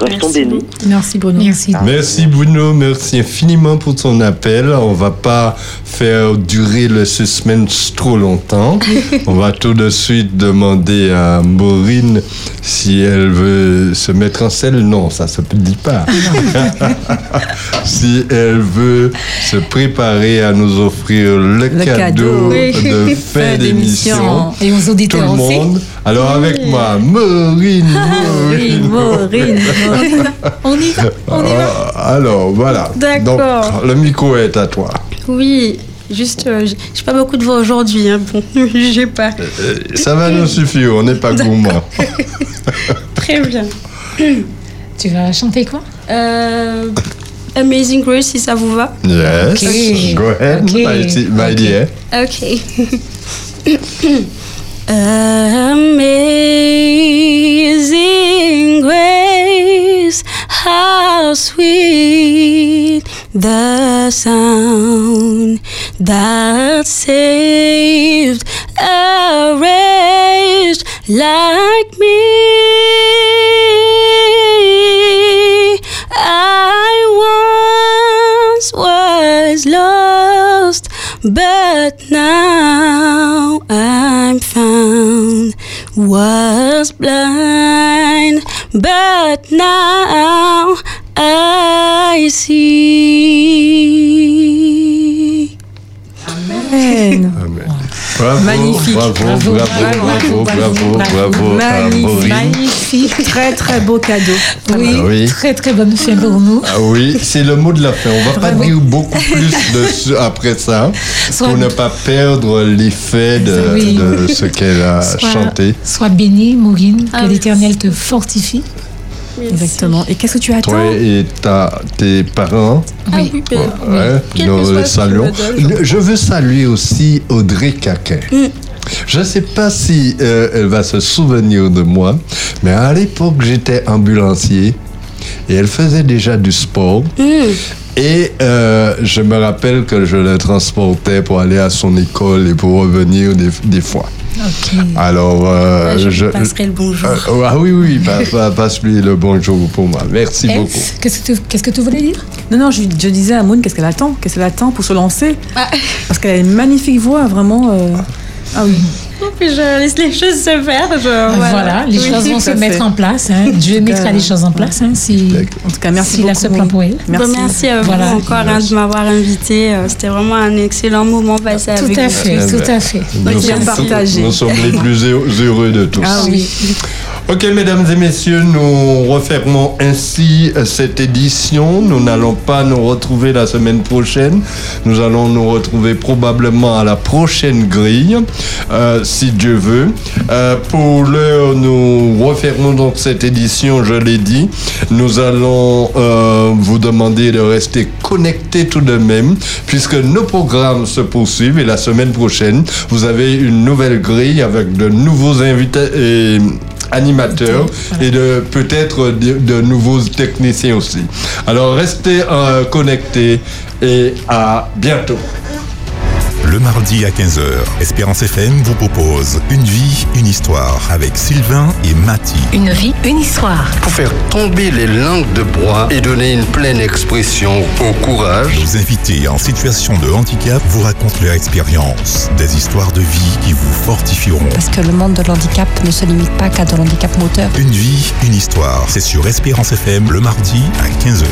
Restons Merci bénis. Merci Bruno. Merci. Merci Bruno, merci infiniment pour ton appel. On va pas faire durer le suspense trop longtemps. On va tout de suite demander à Maureen si elle veut se mettre en scène. Non, ça se dit pas. si elle veut se préparer à nous offrir le, Le cadeau, cadeau. de fin d'émission. Et aux Tout auditeurs le aussi. monde. Alors avec moi, Maureen, Maureen, Maureen, Maureen. On y va, on y va. Ah, Alors voilà. D'accord. Le micro est à toi. Oui, juste, euh, j'ai pas beaucoup de voix aujourd'hui. Hein. Bon, j'ai pas. Euh, Ça va nous suffire, on n'est pas gourmand. Très bien. Tu vas chanter quoi? Euh, Amazing Grace, si ça vous va. Yes. Go ahead, my, my Ok. dear. Okay. Amazing sweet the sound that bravo, bravo, bravo, bravo, bravo, Magnifique. Très très beau cadeau. Oui, Ah oui. très très bonne fête pour nous. Ah oui, c'est le mot de la fin. On va pas dire beaucoup plus dessus après ça, pour ne pas perdre l'effet de, Oui. de ce qu'elle a Sois- chanté. Sois bénie, Maureen, Ah que l'Éternel te fortifie. Exactement. Et qu'est-ce que tu attends Toi et ta, tes parents, Ah Oui. oui, ben, ouais, nous ce saluons. Je veux saluer aussi Audrey Caquet. Je ne sais pas si euh, elle va se souvenir de moi, mais à l'époque, j'étais ambulancier et elle faisait déjà du sport. Et euh, je me rappelle que je la transportais pour aller à son école et pour revenir des, des fois. Ok. Alors, euh, je, je. lui passerai le bonjour. euh, ah oui, oui, pa- pa- passe-lui le bonjour pour moi. Merci Eve, beaucoup. Qu'est-ce que tu- qu'est-ce que tu voulais dire? Non, non, je, je disais à Moon qu'est-ce qu'elle attend Qu'est-ce qu'elle attend pour se lancer? Ah. Parce qu'elle a une magnifique voix, vraiment. euh, Ah oui. Puis je laisse les choses se faire. je- Voilà, les Oui, choses vont se mettre fait. en place. hein. Dieu mettra les choses en place. hein, si En tout cas, merci s'il a beaucoup. ce plan pour elle. Merci. À vous Voilà. encore hein, de m'avoir invité. Euh, C'était vraiment un excellent moment passé Tout avec à vous. fait, Eh tout ben, à fait. Nous bien sommes, partagé. nous sommes les plus heureux heureux de tous. Ah oui. Ok, mesdames et messieurs, nous refermons ainsi cette édition. Nous n'allons pas nous retrouver la semaine prochaine. Nous allons nous retrouver probablement à la prochaine grille, euh, si Dieu veut. Euh, pour l'heure, nous refermons donc cette édition, je l'ai dit. Nous allons euh, vous demander de rester connectés tout de même, puisque nos programmes se poursuivent et la semaine prochaine, vous avez une nouvelle grille avec de nouveaux invités animateurs et de peut-être de, de nouveaux techniciens aussi. Alors restez euh, connectés et à bientôt. Le mardi à 15h. Espérance FM vous propose Une vie, une histoire avec Sylvain et Mati. Une vie, une histoire. Pour faire tomber les langues de bois et donner une pleine expression au courage. Nos invités en situation de handicap vous racontent leur expérience, des histoires de vie qui vous fortifieront. Parce que le monde de l'handicap ne se limite pas qu'à de l'handicap moteur. Une vie, une histoire. C'est sur Espérance FM le mardi à 15h.